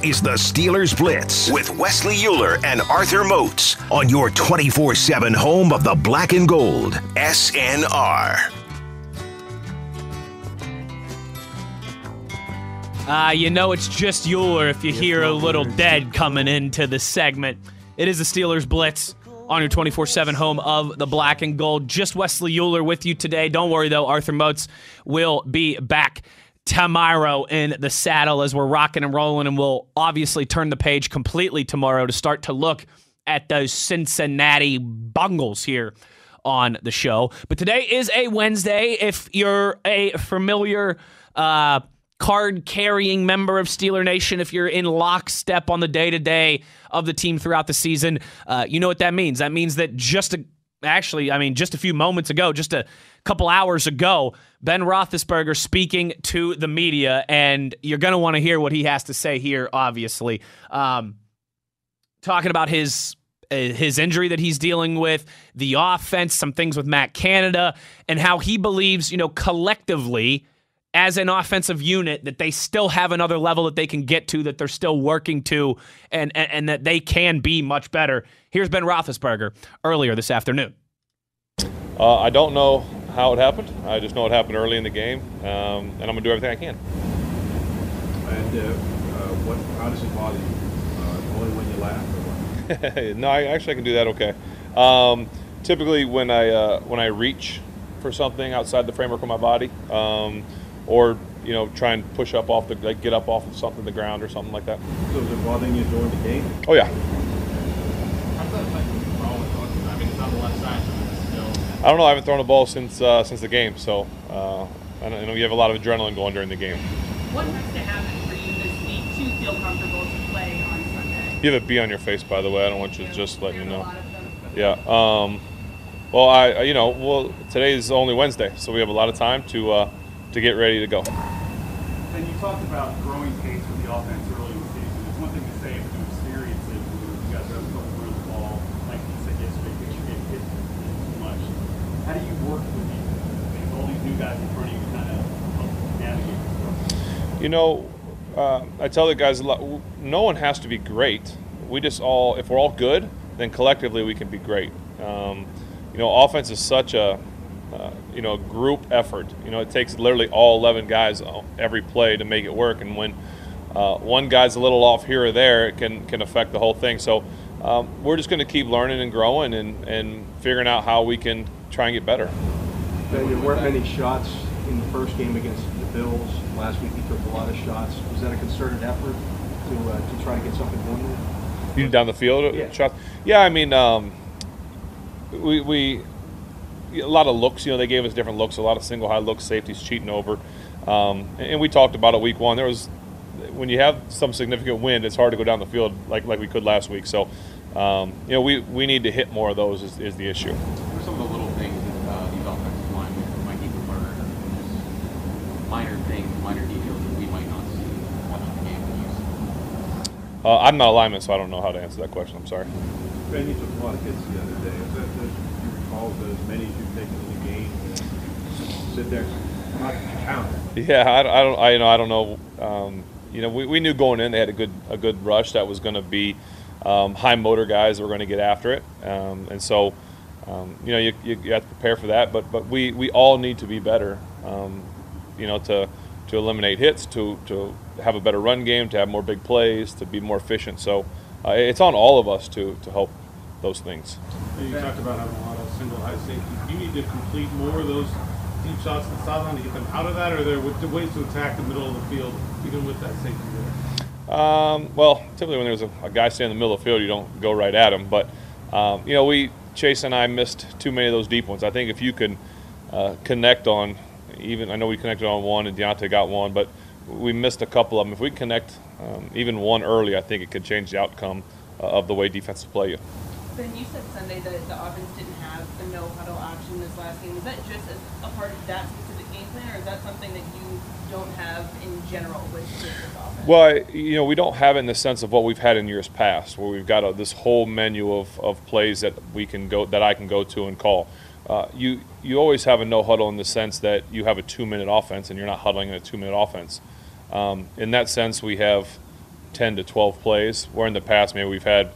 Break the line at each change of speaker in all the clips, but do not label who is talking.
This is the Steelers Blitz with Wesley Uhler and Arthur Moats on your 24 7 home of the black and gold, SNR.
Uh, you know it's just Uhler if you hear a little dead coming into the segment. It is the Steelers Blitz on your 24 7 home of the black and gold. Just Wesley Uhler with you today. Don't worry, though, Arthur Moats will be back tomorrow in the saddle as we're rocking and rolling, and we'll obviously turn the page completely tomorrow to start to look at those Cincinnati bungles here on the show. But today is a Wednesday. If you're a familiar, uh, card carrying member of Steeler Nation, if you're in lockstep on the day to day of the team throughout the season, uh, you know what that means. That means that just a, actually, I mean, just a few moments ago, just a couple hours ago, Ben Roethlisberger speaking to the media, and you're going to want to hear what he has to say here, obviously. Um, talking about his uh, his injury that he's dealing with, the offense, some things with Matt Canada, and how he believes, you know, collectively as an offensive unit that they still have another level that they can get to, that they're still working to, and, and, and that they can be much better. Here's Ben Roethlisberger earlier this afternoon.
Uh, I don't know how it happened. I just know it happened early in the game, um, and I'm gonna do everything I can.
And uh, uh, what? How does it bother you? Uh, only when you laugh?
no, I actually I can do that okay. Um, typically, when I uh, when I reach for something outside the framework of my body. Um, or you know try and push up off the like get up off of something the ground or something like that.
So is it bothering you during the game?
Oh yeah. I don't know. I haven't thrown a ball since uh, since the game, so uh, I, know, I know you have a lot of adrenaline going during the game.
What has to happen for you this week to feel comfortable to play on Sunday?
You have a B on your face, by the way. I don't want you to just let you know. Yeah. Um, well, I you know well today is only Wednesday, so we have a lot of time to uh, to get ready to go.
And you talked about growing pace with the offense early in the season. It's one thing to say but to experience it, you guys have a couple through the ball, like you said yesterday, because you get hit too much. How do you work with these, all these new guys in front of you to kind of help navigate
You know, uh, I tell the guys a lot. No one has to be great. We just all, if we're all good, then collectively we can be great. Um, you know, offense is such a uh, you know, group effort. You know, it takes literally all 11 guys every play to make it work. And when uh, one guy's a little off here or there, it can, can affect the whole thing. So um, we're just going to keep learning and growing and, and figuring out how we can try and get better.
There weren't many shots in the first game against the Bills. Last week he took a lot of shots. Was that a concerted effort to, uh, to try to get something going there?
You down the field
yeah.
shots? Yeah, I mean, um, we, we a lot of looks. You know, they gave us different looks, a lot of single high looks, safeties cheating over. Um, and we talked about it week one. There was when you have some significant wind, it's hard to go down the field like like we could last week. So, um, you know, we, we need to hit more of those is, is the issue.
What are some of the little things that uh, these offensive linemen might need to learn? Minor things, minor details that we might not see watching the game.
Uh, I'm not a lineman, so I don't know how to answer that question. I'm sorry.
Ben, took a lot of hits the other day. Is that, you recall as many as you've taken in the game? Sit there, not count.
Yeah, I, I don't. I you know I don't know. Um, you know, we, we knew going in they had a good a good rush that was going to be um, high motor guys that were going to get after it, um, and so um, you know you, you, you, have to prepare for that. But but we, we all need to be better. Um, you know to to eliminate hits, to to have a better run game, to have more big plays, to be more efficient. So uh, it's on all of us to to help those things.
You talked about having a lot of single high safety. Do you need to complete more of those deep shots in the sideline to get them out of that, or are there ways to attack the middle of the field even with that safety there?
Um, well, typically when there's a, a, guy standing in the middle of the field, you don't go right at him. But um, you know, we Chase and I missed too many of those deep ones. I think if you can uh, connect on, even I know we connected on one and Diontae got one, but we missed a couple of them. If we connect um, even one early, I think it could change the outcome uh, of the way defenses play you.
Ben, you said Sunday that the offense didn't a no huddle option this last game. Is that just a, a part of that specific game plan, or is that something that you don't have in general with, this offense?
Well, you know, we don't have it in the sense of what we've had in years past, where we've got a, this whole menu of, of plays that we can go that I can go to and call. Uh, you you always have a no huddle in the sense that you have a two minute offense and you're not huddling in a two minute offense. Um, in that sense, we have 10 to 12 plays. Where in the past, maybe we've had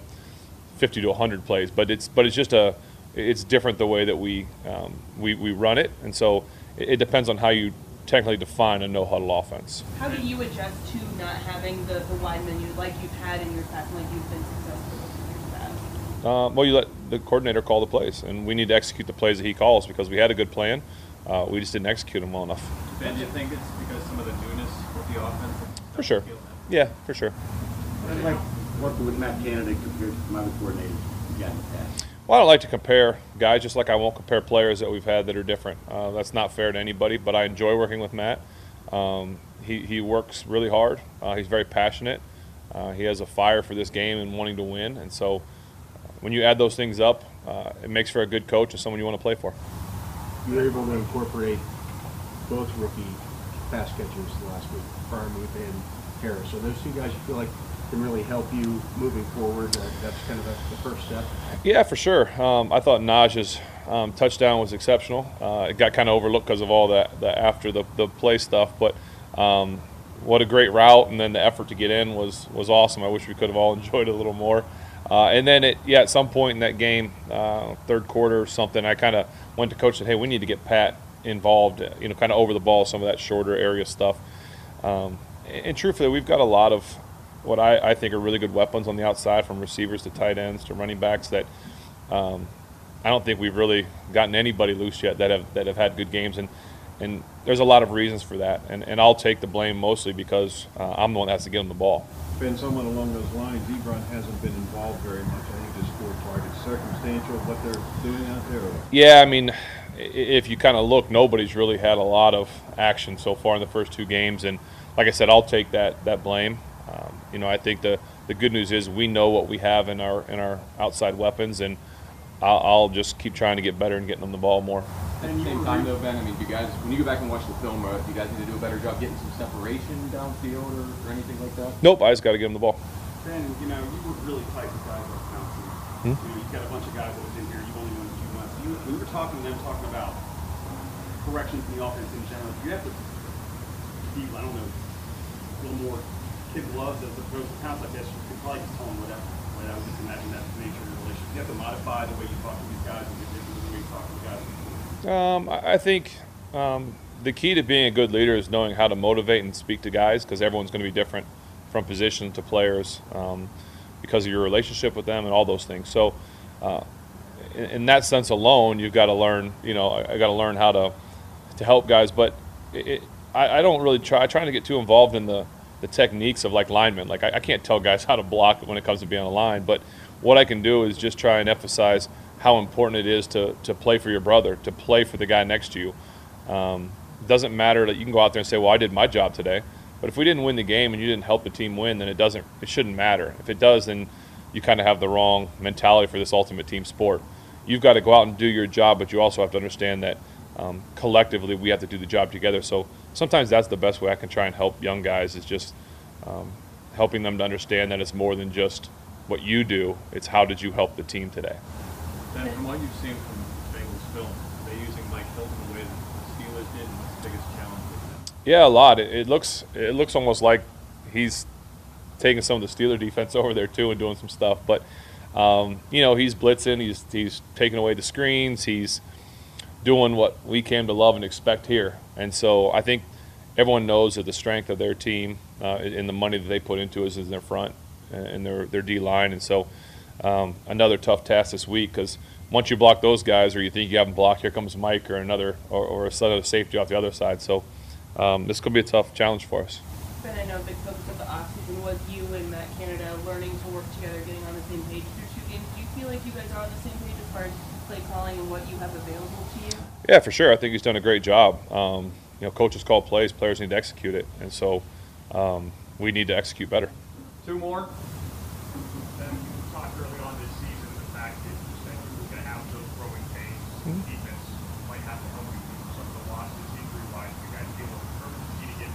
50 to 100 plays, but it's but it's just a it's different the way that we um, we, we run it, and so it, it depends on how you technically define a no huddle offense.
How do you adjust to not having the, the wide menu like you've had in your past and like you've been successful with in years past?
Uh, well, you let the coordinator call the plays, and we need to execute the plays that he calls because we had a good plan. Uh, we just didn't execute them well enough.
Ben, do you think it's because some of the newness with the offense?
For sure. Yeah, for sure.
I'd like working with Matt Canada compared to some other coordinators you got in the past.
Well, I don't like to compare guys, just like I won't compare players that we've had that are different. Uh, that's not fair to anybody, but I enjoy working with Matt. Um, he, he works really hard. Uh, he's very passionate. Uh, he has a fire for this game and wanting to win. And so when you add those things up, uh, it makes for a good coach and someone you want to play for.
You were able to incorporate both rookie pass catchers last week, Freiermuth and Harris. So those two guys you feel like can really help you moving forward. Uh, that's kind of a, the first step.
Yeah, for sure. Um, I thought Naj's um, touchdown was exceptional. Uh, it got kind of overlooked because of all that, after the, the play stuff, but um, what a great route, and then the effort to get in was was awesome. I wish we could have all enjoyed it a little more. Uh, and then it, yeah, at some point in that game, uh, third quarter or something, I kind of went to coach and said, "Hey, we need to get Pat involved. You know, kind of over the ball, some of that shorter area stuff." Um, and, and truthfully, we've got a lot of what I, I think are really good weapons on the outside, from receivers to tight ends to running backs. That um, I don't think we've really gotten anybody loose yet that have that have had good games, and and there's a lot of reasons for that. And, and I'll take the blame mostly because uh, I'm the one that has to give them the ball.
been someone along those lines. Ebron hasn't been involved very much. I think just four targets. Circumstantial what they're doing out there.
Yeah, I mean, if you kind of look, nobody's really had a lot of action so far in the first two games, and like I said, I'll take that that blame. You know, I think the the good news is we know what we have in our in our outside weapons, and I'll, I'll just keep trying to get better and getting them the ball more.
At the same time, though, Ben, I mean, do you guys, when you go back and watch the film, uh, do you guys need to do a better job getting some separation downfield or, or anything like that?
Nope, I just got to get them the ball.
Ben, you know, you were really tight with guys like Thompson.
Hmm?
You know, you've got a bunch of guys that was in here. You've only known a few months. You, we were talking to them, talking about corrections in the offense in general. You have to be, I don't know, a little more kid gloves as opposed to like this. You could probably just tell whatever. I would just imagine that's the nature of the relationship. You have to modify the way you talk to these guys and get different the way you talk to the guys.
Um, I think um, the key to being a good leader is knowing how to motivate and speak to guys because everyone's going to be different from position to players um, because of your relationship with them and all those things. So, uh, in, in that sense alone, you've got to learn. You know, I, I got to learn how to to help guys. But it, it, I, I don't really try trying to get too involved in the the techniques of like linemen. Like I, I can't tell guys how to block when it comes to being on the line, but what I can do is just try and emphasize how important it is to, to play for your brother, to play for the guy next to you. Um, doesn't matter that you can go out there and say, "Well, I did my job today," but if we didn't win the game and you didn't help the team win, then it doesn't. It shouldn't matter. If it does, then you kind of have the wrong mentality for this ultimate team sport. You've got to go out and do your job, but you also have to understand that um, collectively we have to do the job together. So sometimes that's the best way I can try and help young guys is just um, helping them to understand that it's more than just what you do. It's how did you help the team today.
Ben, from what you've seen from Bengals film, are they using Mike Hilton the way that the Steelers did? What's the biggest challenge?
Yeah, a lot. It, it looks it looks almost like he's taking some of the Steeler defense over there too and doing some stuff. But um, you know, he's blitzing. He's he's taking away the screens. He's doing what we came to love and expect here. And so I think everyone knows that the strength of their team uh, and the money that they put into is in their front and their their D line. And so um, another tough task this week because once you block those guys or you think you have them blocked, here comes Mike or another or, or a set of safety off the other side. So um, this could be a tough challenge for us.
Ben, I know a big focus of the offseason was you and Matt Canada learning to work together, getting on the same page through two games. Do you feel like you guys are on the same page as far as play calling and what you have available?
Yeah, for sure. I think he's done a great job. Um, you know, coaches call plays, players need to execute it, and so um, we need to execute better.
Two more.
You talked early on this season, the fact that you said you were going to have those growing pains. Defense might have to help you through some of the losses injury-wise. You guys feel a urgency to get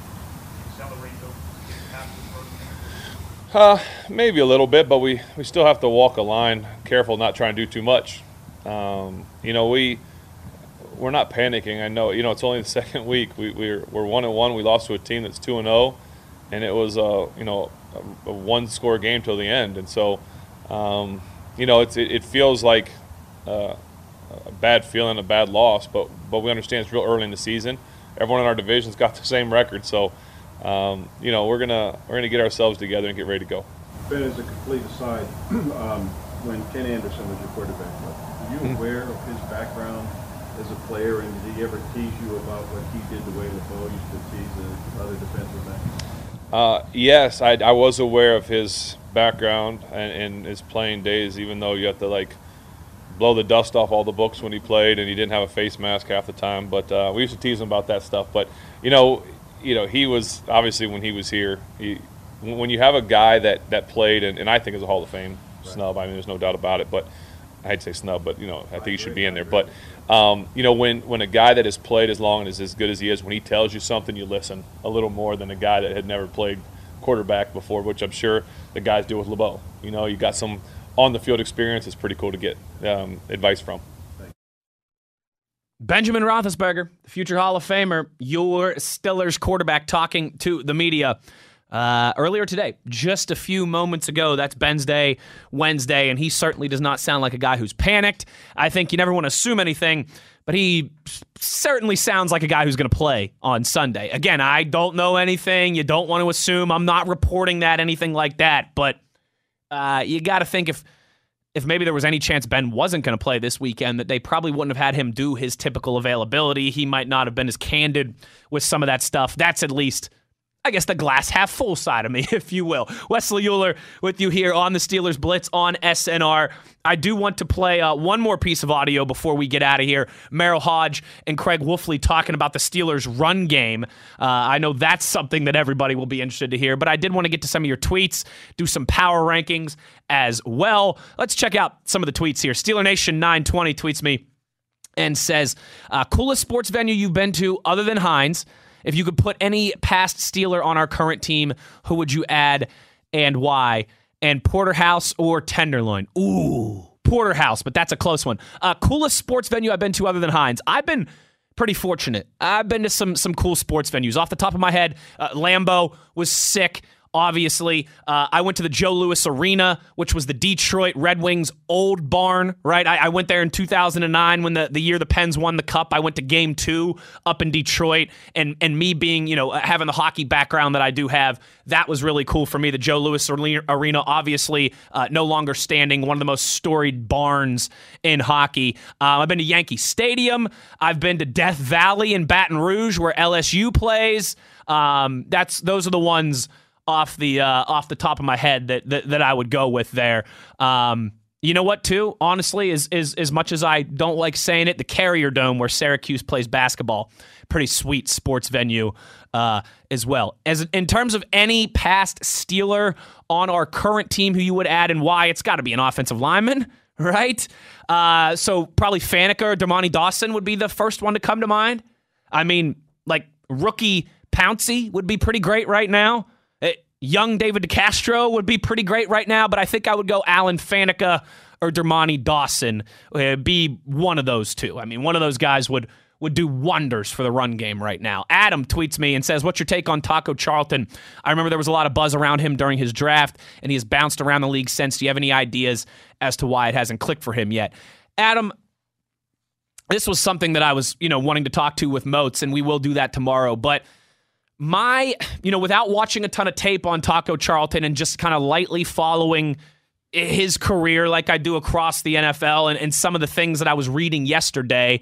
accelerate those, get past the growth.
Uh, maybe a little bit, but we, we still have to walk a line, careful not trying to do too much. Um, you know, we we're not panicking. I know, you know, it's only the second week. We we're we're one and one. We lost to a team that's two and zero, and it was uh, you know a, a one score game till the end, and so um, you know it's it, it feels like uh, a bad feeling, a bad loss, but but we understand it's real early in the season. Everyone in our division's got the same record, so um, you know we're gonna we're gonna get ourselves together and get ready to go.
Ben, as a complete aside, um, when Ken Anderson was your quarterback, were you
Mhm.
aware of his background as a player, and did he ever tease you about what he did the way LeBeau used to tease the other defensive backs?
Uh, yes, I, I was aware of his background and, and his playing days, even though you have to like blow the dust off all the books when he played, and he didn't have a face mask half the time. But uh, we used to tease him about that stuff. But you know, you know, he was obviously when he was here. He when you have a guy that that played, and, and I think is a Hall of Fame snub. I mean, there's no doubt about it. But I hate to say snub, but you know, I think he should be in there. But um, you know, when when a guy that has played as long and is as good as he is, when he tells you something, you listen a little more than a guy that had never played quarterback before, which I'm sure the guys do with LeBeau. You know, you got some on the field experience. It's pretty cool to get um, advice from.
Benjamin Roethlisberger, the future Hall of Famer, your Steelers quarterback, talking to the media uh, earlier today, just a few moments ago. That's Ben's day, Wednesday, and he certainly does not sound like a guy who's panicked. I think you never want to assume anything, but he certainly sounds like a guy who's going to play on Sunday. Again, I don't know anything. You don't want to assume. I'm not reporting that, anything like that, but uh, you got to think if if maybe there was any chance Ben wasn't going to play this weekend, that they probably wouldn't have had him do his typical availability. He might not have been as candid with some of that stuff. That's at least, I guess, the glass half full side of me, if you will. Wesley Uhler with you here on the Steelers Blitz on SNR. I do want to play uh, one more piece of audio before we get out of here. Merril Hoge and Craig Wolfley talking about the Steelers' run game. Uh, I know that's something that everybody will be interested to hear, but I did want to get to some of your tweets, do some power rankings as well. Let's check out some of the tweets here. Steeler Nation 920 tweets me and says, uh, coolest sports venue you've been to other than Heinz. If you could put any past Steeler on our current team, who would you add and why? And Porterhouse or Tenderloin? Ooh, Porterhouse, but that's a close one. Uh, coolest sports venue I've been to other than Heinz. I've been pretty fortunate. I've been to some some cool sports venues. Off the top of my head, uh, Lambeau was sick. Obviously, uh, I went to the Joe Louis Arena, which was the Detroit Red Wings old barn, right? I, I went there in 2009 when the, the year the Pens won the cup. I went to game two up in Detroit. And, and me being, you know, having the hockey background that I do have, that was really cool for me. The Joe Louis Arena, obviously, uh, no longer standing, one of the most storied barns in hockey. Uh, I've been to Yankee Stadium. I've been to Death Valley in Baton Rouge, where LSU plays. Um, that's those are the ones off the uh, off the top of my head that, that that I would go with there. Um, you know what? Too honestly, is is as much as I don't like saying it, the Carrier Dome where Syracuse plays basketball, pretty sweet sports venue uh, as well. As in terms of any past Steeler on our current team who you would add and why, it's got to be an offensive lineman, right? Uh, so probably Faneca or Dermontti Dawson would be the first one to come to mind. I mean, like rookie Pouncey would be pretty great right now. Uh, Young David DeCastro would be pretty great right now, but I think I would go Alan Faneca or Dermontti Dawson. Uh, be one of those two. I mean, one of those guys would would do wonders for the run game right now. Adam tweets me and says, "What's your take on Taco Charlton? I remember there was a lot of buzz around him during his draft, and he has bounced around the league since. Do you have any ideas as to why it hasn't clicked for him yet?" Adam, this was something that I was, you know, wanting to talk to with Moats, and we will do that tomorrow. But my, you know, without watching a ton of tape on Taco Charlton and just kind of lightly following his career like I do across the NFL and, and some of the things that I was reading yesterday,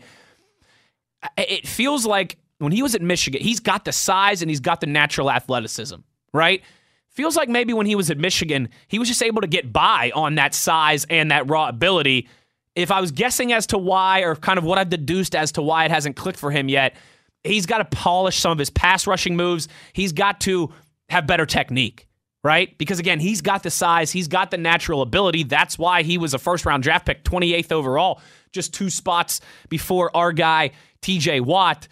it feels like when he was at Michigan, he's got the size and he's got the natural athleticism, right? Feels like maybe when he was at Michigan, he was just able to get by on that size and that raw ability. If I was guessing as to why, or kind of what I've deduced as to why it hasn't clicked for him yet, he's got to polish some of his pass rushing moves. He's got to have better technique, right? Because again, he's got the size, he's got the natural ability. That's why he was a first round draft pick, 28th overall, just two spots before our guy, TJ Watt.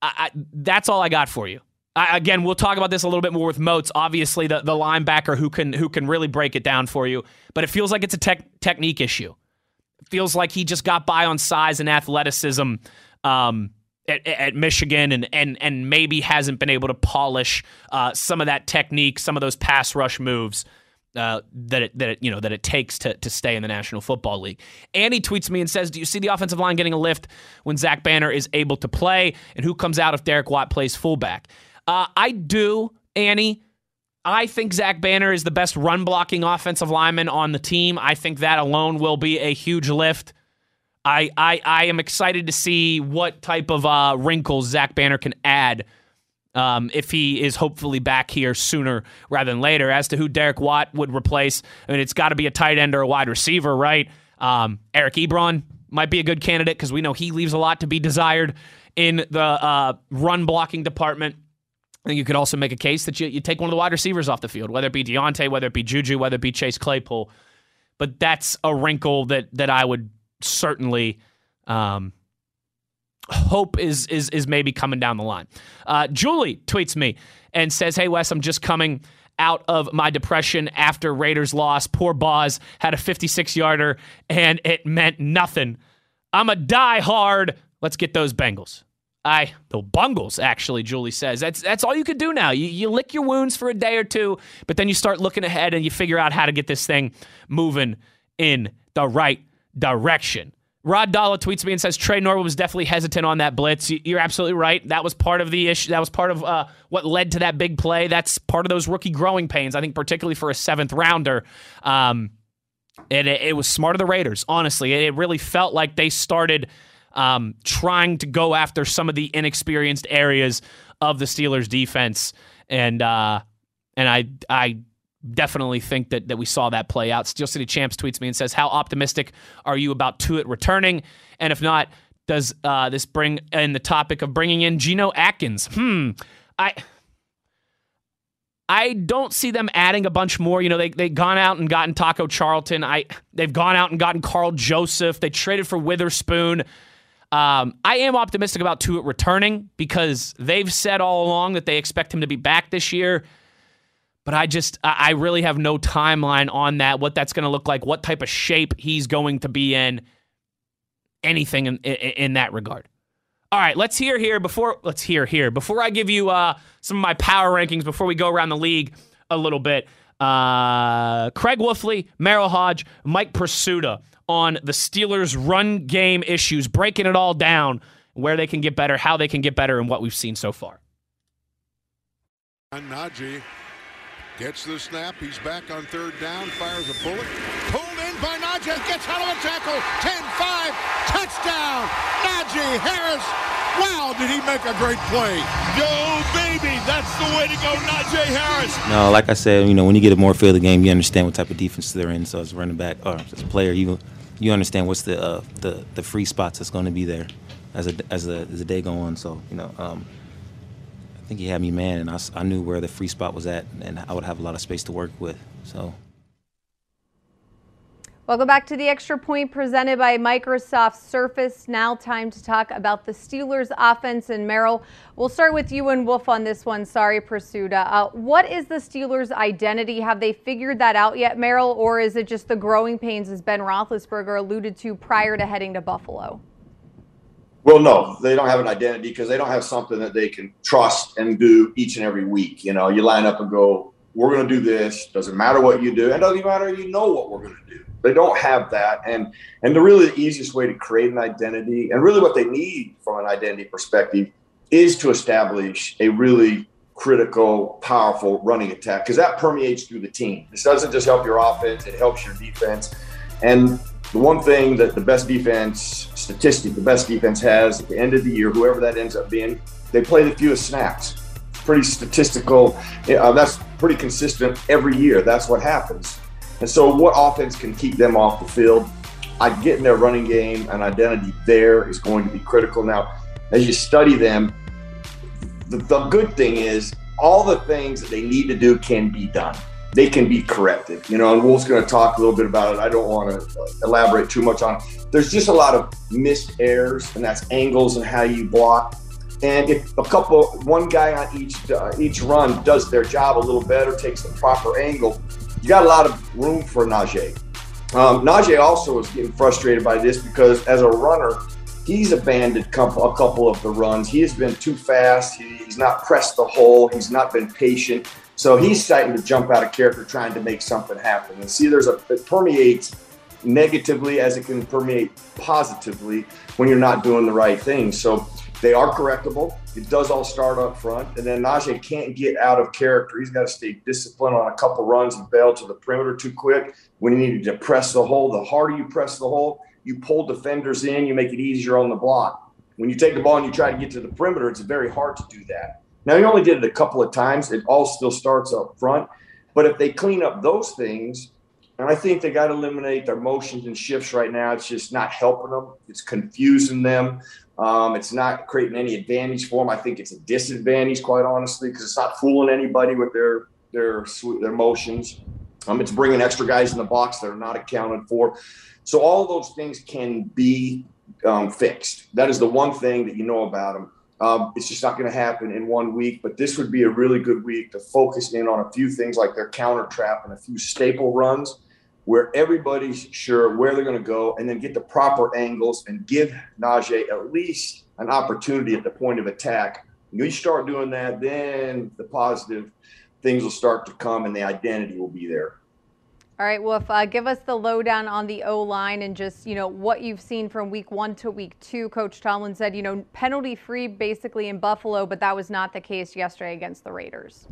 I, I, that's all I got for you. I, again, we'll talk about this a little bit more with Moats. Obviously, the, the linebacker who can who can really break it down for you. But it feels like it's a tech, technique issue. It feels like he just got by on size and athleticism. Um, at, at Michigan and, and and maybe hasn't been able to polish uh, some of that technique, some of those pass rush moves uh, that it, that it, you know that it takes to to stay in the National Football League. Annie tweets me and says, "Do you see the offensive line getting a lift when Zach Banner is able to play, and who comes out if Derek Watt plays fullback?" Uh, I do, Annie. I think Zach Banner is the best run blocking offensive lineman on the team. I think that alone will be a huge lift. I I, I am excited to see what type of uh, wrinkles Zach Banner can add um, if he is hopefully back here sooner rather than later. As to who Derek Watt would replace, I mean, it's got to be a tight end or a wide receiver, right? Um, Eric Ebron might be a good candidate because we know he leaves a lot to be desired in the uh, run blocking department. I think you could also make a case that you, you take one of the wide receivers off the field, whether it be Diontae, whether it be Juju, whether it be Chase Claypool. But that's a wrinkle that that I would certainly um, hope is is is maybe coming down the line. Uh, Julie tweets me and says, "Hey Wes, I'm just coming." Out of my depression after Raiders loss. Poor Boz had a 56 yarder and it meant nothing. I'm a die hard. Let's get those Bengals. I the Bungles actually. Julie says that's that's all you can do now. You you lick your wounds for a day or two, but then you start looking ahead and you figure out how to get this thing moving in the right direction. Rod Dalla tweets me and says Tre Norwood was definitely hesitant on that blitz. You're absolutely right. That was part of the issue. That was part of uh, what led to that big play. That's part of those rookie growing pains. I think particularly for a seventh rounder. Um, it, it was smart of the Raiders. Honestly, it really felt like they started um, trying to go after some of the inexperienced areas of the Steelers' defense, and uh, and I I definitely think that that we saw that play out. Steel City Champs tweets me and says, "How optimistic are you about Tuitt returning? And if not, does uh, this bring in the topic of bringing in Geno Atkins? Hmm, I." I don't see them adding a bunch more. You know, they they've gone out and gotten Taco Charlton. I they've gone out and gotten Karl Joseph. They traded for Witherspoon. Um, I am optimistic about Tuitt returning because they've said all along that they expect him to be back this year. But I just, I really have no timeline on that, what that's going to look like, what type of shape he's going to be in, anything in, in, in that regard. All right, let's hear here before, let's hear here. Before I give you uh, some of my power rankings, before we go around the league a little bit, uh, Craig Wolfley, Merril Hoge, Mike Prisuta on the Steelers' run game issues, breaking it all down, where they can get better, how they can get better, and what we've seen so far.
And Najee gets the snap. He's back on third down, fires a bullet. Pulled in by Najee, gets out of a tackle. 10-5, touchdown. Najee Harris. Wow, did he make a great play. Go, baby. That's the way to go, Najee Harris.
No, like I said, you know, when you get a more feel of the game, you understand what type of defense they're in. So as a running back or as a player, you you understand what's the uh, the the free spots that's going to be there as a as a as the day go on. So you know, um, I think he had me man, and I, I knew where the free spot was at, and I would have a lot of space to work with. So.
Welcome back to the Extra Point presented by Microsoft Surface. Now, time to talk about the Steelers offense. And Merril, we'll start with you and Wolf on this one. Sorry, Prisuta. Uh, what is the Steelers' identity? Have they figured that out yet, Merril, or is it just the growing pains, as Ben Roethlisberger alluded to prior to heading to Buffalo?
Well, no, they don't have an identity because they don't have something that they can trust and do each and every week. You know, you line up and go, we're going to do this. Doesn't matter what you do. And doesn't matter you know what we're going to do. They don't have that. And and the really the easiest way to create an identity and really what they need from an identity perspective is to establish a really critical, powerful running attack because that permeates through the team. This doesn't just help your offense, it helps your defense. And the one thing that the best defense statistic, the best defense has at the end of the year, whoever that ends up being, they play the fewest snaps. Pretty statistical. Uh, that's pretty consistent every year. That's what happens. And so, what offense can keep them off the field? I get in their running game and identity there is going to be critical. Now, as you study them, the, the good thing is all the things that they need to do can be done. They can be corrected, you know. And Wolf's going to talk a little bit about it. I don't want to elaborate too much on. It. There's just a lot of missed errors, and that's angles and how you block. And if a couple, one guy on each uh, each run does their job a little better, takes the proper angle, you got a lot of room for Najee. Um, Najee also is getting frustrated by this because as a runner, he's abandoned a couple of the runs. He has been too fast. He's not pressed the hole. He's not been patient. So he's starting to jump out of character, trying to make something happen. And see, there's a it permeates negatively as it can permeate positively when you're not doing the right thing. So they are correctable. It does all start up front. And then Najee can't get out of character. He's got to stay disciplined on a couple runs and bail to the perimeter too quick. When you need to press the hole, the harder you press the hole, you pull defenders in, you make it easier on the block. When you take the ball and you try to get to the perimeter, it's very hard to do that. Now, he only did it a couple of times. It all still starts up front. But if they clean up those things, and I think they got to eliminate their motions and shifts right now. It's just not helping them. It's confusing them. Um, it's not creating any advantage for them. I think it's a disadvantage, quite honestly, because it's not fooling anybody with their their their motions. Um, it's bringing extra guys in the box that are not accounted for. So all those things can be um, fixed. That is the one thing that you know about them. Um, it's just not going to happen in one week, but this would be a really good week to focus in on a few things like their counter trap and a few staple runs where everybody's sure where they're going to go and then get the proper angles and give Najee at least an opportunity at the point of attack. You start doing that, then the positive things will start to come and the identity will be there.
All right, Wolf, uh, give us the lowdown on the O line and just, you know, what you've seen from week one to week two. Coach Tomlin said, you know, penalty free basically in Buffalo, but that was not the case yesterday against the Raiders.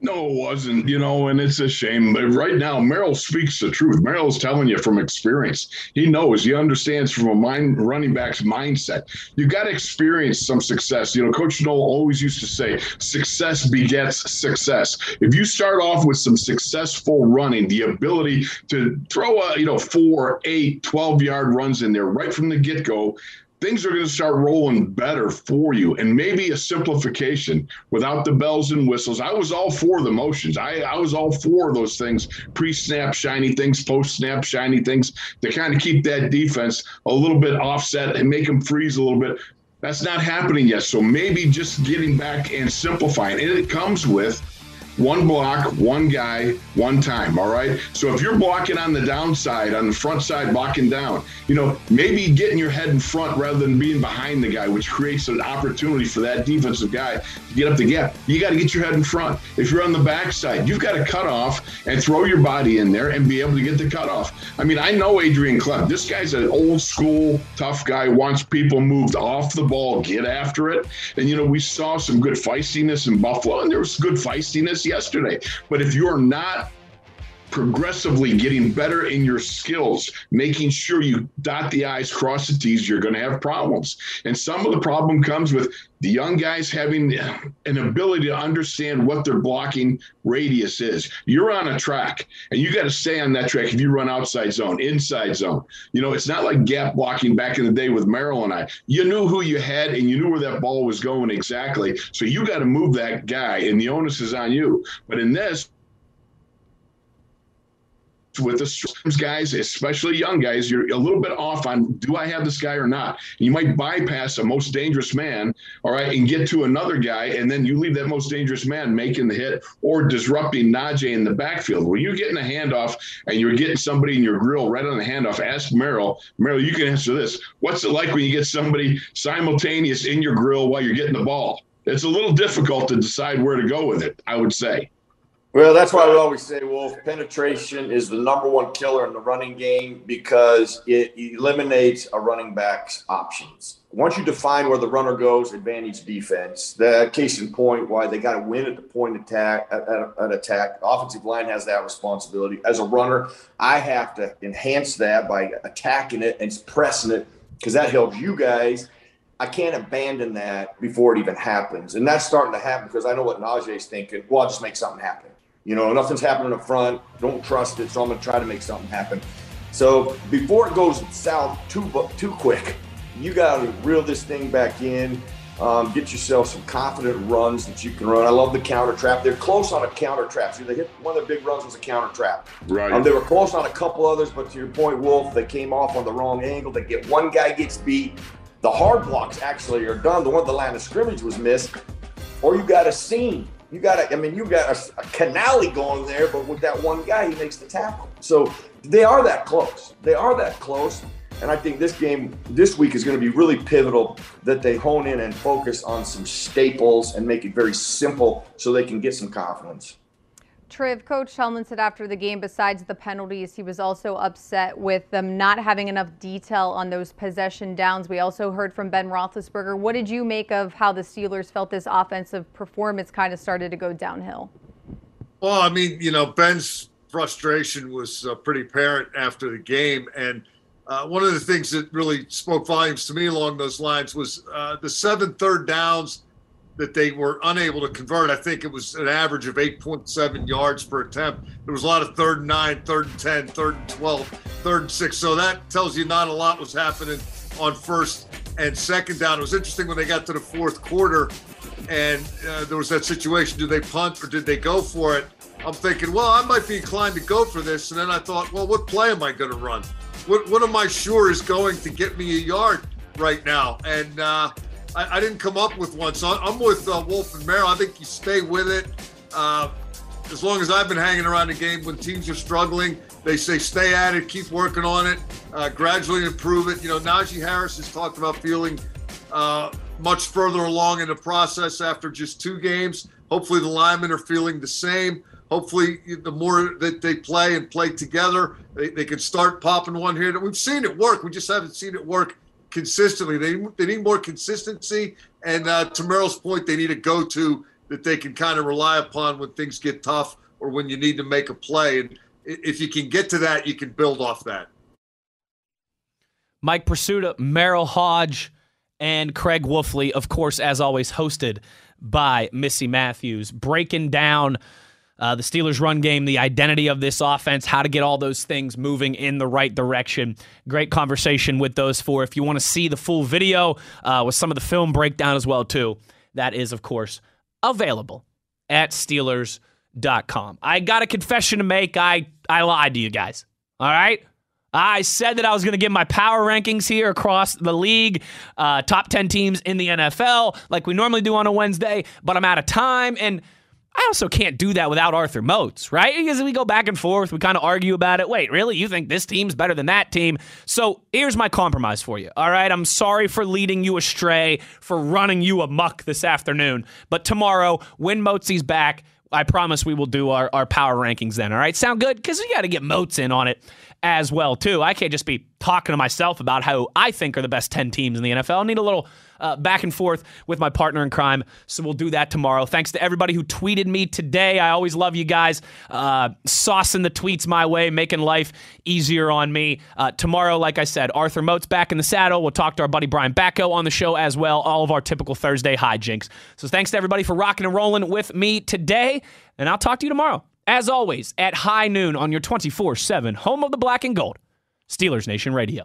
No, it wasn't, you know, and it's a shame. But right now, Merril speaks the truth. Merril's telling you from experience. He knows, he understands from a mind running back's mindset. You got to experience some success. You know, Coach Noll always used to say, success begets success. If you start off with some successful running, the ability to throw a, you know, four, eight, 12 yard runs in there right from the get go, things are going to start rolling better for you and maybe a simplification without the bells and whistles. I was all for the motions. I, I was all for those things pre-snap shiny things post-snap shiny things to kind of keep that defense a little bit offset and make them freeze a little bit. That's not happening yet so maybe just getting back and simplifying. And it comes with one block, one guy, one time. All right. So if you're blocking on the downside, on the front side, blocking down, you know, maybe getting your head in front rather than being behind the guy, which creates an opportunity for that defensive guy to get up the gap. You got to get your head in front. If you're on the backside, you've got to cut off and throw your body in there and be able to get the cutoff. I mean, I know Adrian Klemm. This guy's an old school, tough guy, wants people moved off the ball, get after it. And, you know, we saw some good feistiness in Buffalo, and there was good feistiness yesterday. But if you're not progressively getting better in your skills, making sure you dot the I's, cross the T's, you're going to have problems. And some of the problem comes with the young guys having an ability to understand what their blocking radius is. You're on a track and you got to stay on that track if you run outside zone, inside zone. You know, it's not like gap blocking back in the day with Merril and I. You knew who you had and you knew where that ball was going exactly. So you got to move that guy and the onus is on you. But in this, with the guys, especially young guys, you're a little bit off on do I have this guy or not? You might bypass a most dangerous man, all right, and get to another guy, and then you leave that most dangerous man making the hit or disrupting Najee in the backfield. When you're getting a handoff and you're getting somebody in your grill right on the handoff, ask Merril. Merril, you can answer this. What's it like when you get somebody simultaneous in your grill while you're getting the ball? It's a little difficult to decide where to go with it, I would say.
Well, that's why we always say, Wolf, penetration is the number one killer in the running game because it eliminates a running back's options. Once you define where the runner goes, advantage defense. The case in point, why they got to win at the point attack at, at, attack. The offensive line has that responsibility. As a runner, I have to enhance that by attacking it and pressing it because that helps you guys. I can't abandon that before it even happens. And that's starting to happen because I know what Najee is thinking. Well, I'll just make something happen. You know, nothing's happening up front. Don't trust it. So I'm going to try to make something happen. So before it goes south too too quick, you got to reel this thing back in. Um, get yourself some confident runs that you can run. I love the counter trap. They're close on a counter trap. See, they hit one of their big runs was a counter trap.
Right.
Um, they were close on a couple others, but to your point, Wolf, they came off on the wrong angle. They get one guy gets beat. The hard blocks actually are done. The one the line of scrimmage was missed, or you got a seam you got I mean, you got a, a canally going there, but with that one guy, he makes the tackle. So they are that close. They are that close. And I think this game this week is going to be really pivotal that they hone in and focus on some staples and make it very simple so they can get some confidence.
Triv, Coach Hellman said after the game, besides the penalties, he was also upset with them not having enough detail on those possession downs. We also heard from Ben Roethlisberger. What did you make of how the Steelers felt this offensive performance kind of started to go downhill?
Well, I mean, you know, Ben's frustration was uh, pretty apparent after the game. And uh, one of the things that really spoke volumes to me along those lines was uh, the seven third downs that they were unable to convert. I think it was an average of 8.7 yards per attempt. There was a lot of third and nine, third and 10, third and 12, third and six. So that tells you not a lot was happening on first and second down. It was interesting when they got to the fourth quarter and uh, there was that situation do they punt or did they go for it? I'm thinking, well, I might be inclined to go for this. And then I thought, well, what play am I going to run? What, what am I sure is going to get me a yard right now? And uh, I, I, didn't come up with one. So I'm with uh, Wolf and Merril. I think you stay with it. Uh, as long as I've been hanging around the game, when teams are struggling, they say stay at it, keep working on it, uh, gradually improve it. You know, Najee Harris has talked about feeling uh, much further along in the process after just two games. Hopefully, the linemen are feeling the same. Hopefully, the more that they play and play together, they, they can start popping one here. We've seen it work. We just haven't seen it work consistently. They, they need more consistency. And uh, to Merril's point, they need a go to that they can kind of rely upon when things get tough or when you need to make a play. And if you can get to that, you can build off that.
Mike Prisuta, Merril Hoge, and Craig Wolfley, of course, as always, hosted by Missy Matthews, breaking down uh, the Steelers' run game, the identity of this offense, how to get all those things moving in the right direction. Great conversation with those four. If you want to see the full video uh, with some of the film breakdown as well, too, that is, of course, available at Steelers.com. I got a confession to make. I, I lied to you guys. All right? I said that I was going to give my power rankings here across the league, uh, top 10 teams in the NFL, like we normally do on a Wednesday, but I'm out of time. And I also can't do that without Arthur Moats, right? Because we go back and forth, we kind of argue about it. Wait, really? You think this team's better than that team? So here's my compromise for you. All right. I'm sorry for leading you astray, for running you amuck this afternoon. But tomorrow, when Moatsy's back, I promise we will do our, our power rankings then. All right. Sound good? Because we got to get Moats in on it as well too. I can't just be talking to myself about how I think are the best 10 teams in the NFL. I need a little uh, back and forth with my partner in crime. So we'll do that tomorrow. Thanks to everybody who tweeted me today. I always love you guys uh, saucing the tweets my way, making life easier on me. Uh, tomorrow, like I said, Arthur Moats back in the saddle. We'll talk to our buddy Brian Backo on the show as well. All of our typical Thursday hijinks. So thanks to everybody for rocking and rolling with me today. And I'll talk to you tomorrow as always, at high noon on your 24 7 home of the black and gold, Steelers Nation Radio.